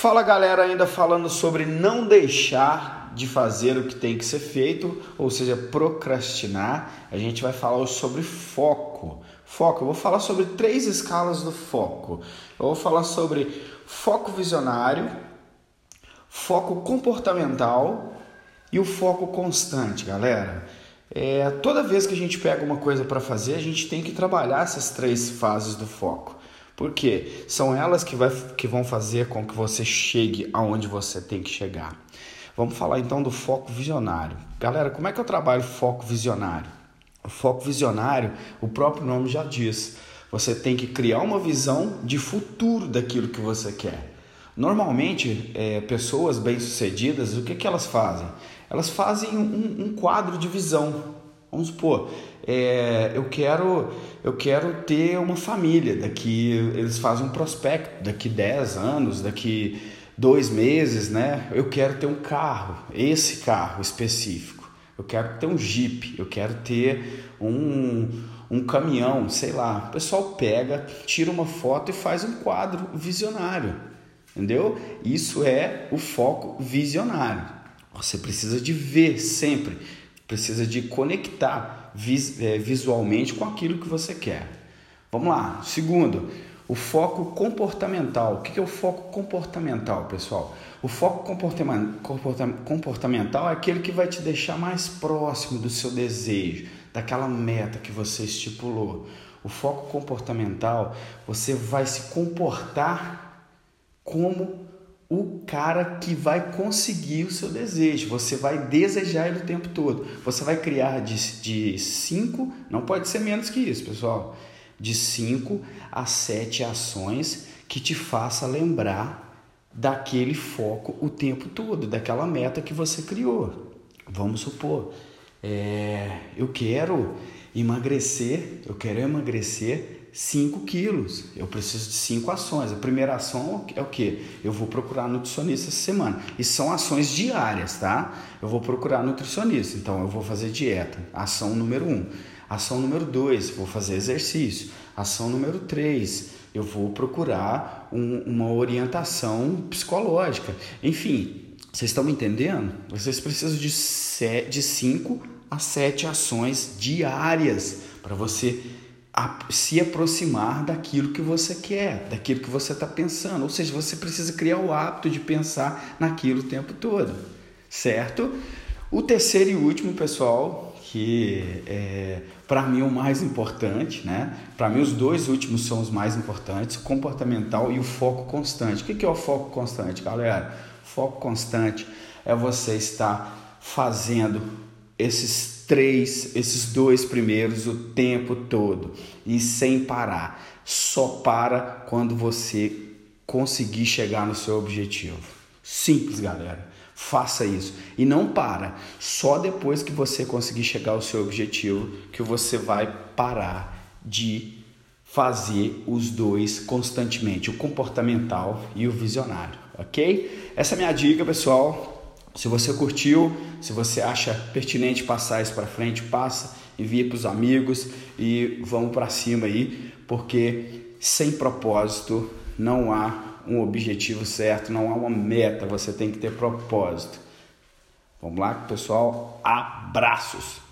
Fala galera, ainda falando sobre não deixar de fazer o que tem que ser feito, ou seja, procrastinar. A gente vai falar sobre foco. Foco, eu vou falar sobre três escalas do foco. Eu vou falar sobre foco visionário, foco comportamental e o foco constante, galera. É, toda vez que a gente pega uma coisa para fazer, a gente tem que trabalhar essas três fases do foco. Porque são elas que, vai, que vão fazer com que você chegue aonde você tem que chegar. Vamos falar então do foco visionário. Galera, como é que eu trabalho foco visionário? O foco visionário, o próprio nome já diz. Você tem que criar uma visão de futuro daquilo que você quer. Normalmente, é, pessoas bem-sucedidas, o que, que elas fazem? Elas fazem um, um quadro de visão. Vamos supor, é, eu quero eu quero ter uma família. Daqui eles fazem um prospecto, daqui 10 anos, daqui dois meses, né? Eu quero ter um carro, esse carro específico. Eu quero ter um Jeep, eu quero ter um, um caminhão, sei lá. O pessoal pega, tira uma foto e faz um quadro visionário. Entendeu? Isso é o foco visionário. Você precisa de ver sempre precisa de conectar vis, é, visualmente com aquilo que você quer. Vamos lá. Segundo, o foco comportamental. O que é o foco comportamental, pessoal? O foco comportamental é aquele que vai te deixar mais próximo do seu desejo, daquela meta que você estipulou. O foco comportamental, você vai se comportar como o cara que vai conseguir o seu desejo. Você vai desejar ele o tempo todo. Você vai criar de, de cinco, não pode ser menos que isso, pessoal, de cinco a sete ações que te faça lembrar daquele foco o tempo todo, daquela meta que você criou. Vamos supor, é, eu quero emagrecer, eu quero emagrecer 5 quilos. Eu preciso de 5 ações. A primeira ação é o que? Eu vou procurar nutricionista essa semana. E são ações diárias, tá? Eu vou procurar nutricionista. Então eu vou fazer dieta. Ação número 1. Um. Ação número 2, vou fazer exercício. Ação número 3, eu vou procurar um, uma orientação psicológica. Enfim, vocês estão me entendendo? Vocês precisam de 5 a 7 ações diárias para você a se aproximar daquilo que você quer, daquilo que você está pensando. Ou seja, você precisa criar o hábito de pensar naquilo o tempo todo, certo? O terceiro e último, pessoal, que é, para mim é o mais importante, né? Para mim os dois últimos são os mais importantes, o comportamental e o foco constante. O que é o foco constante, galera? Foco constante é você estar fazendo esses três, esses dois primeiros o tempo todo e sem parar. Só para quando você conseguir chegar no seu objetivo. Simples, galera. Faça isso e não para. Só depois que você conseguir chegar ao seu objetivo que você vai parar de fazer os dois constantemente, o comportamental e o visionário, ok? Essa é a minha dica, pessoal. Se você curtiu, se você acha pertinente passar isso para frente, passa, envia para os amigos e vamos para cima aí, porque sem propósito não há um objetivo certo, não há uma meta, você tem que ter propósito. Vamos lá, pessoal? Abraços!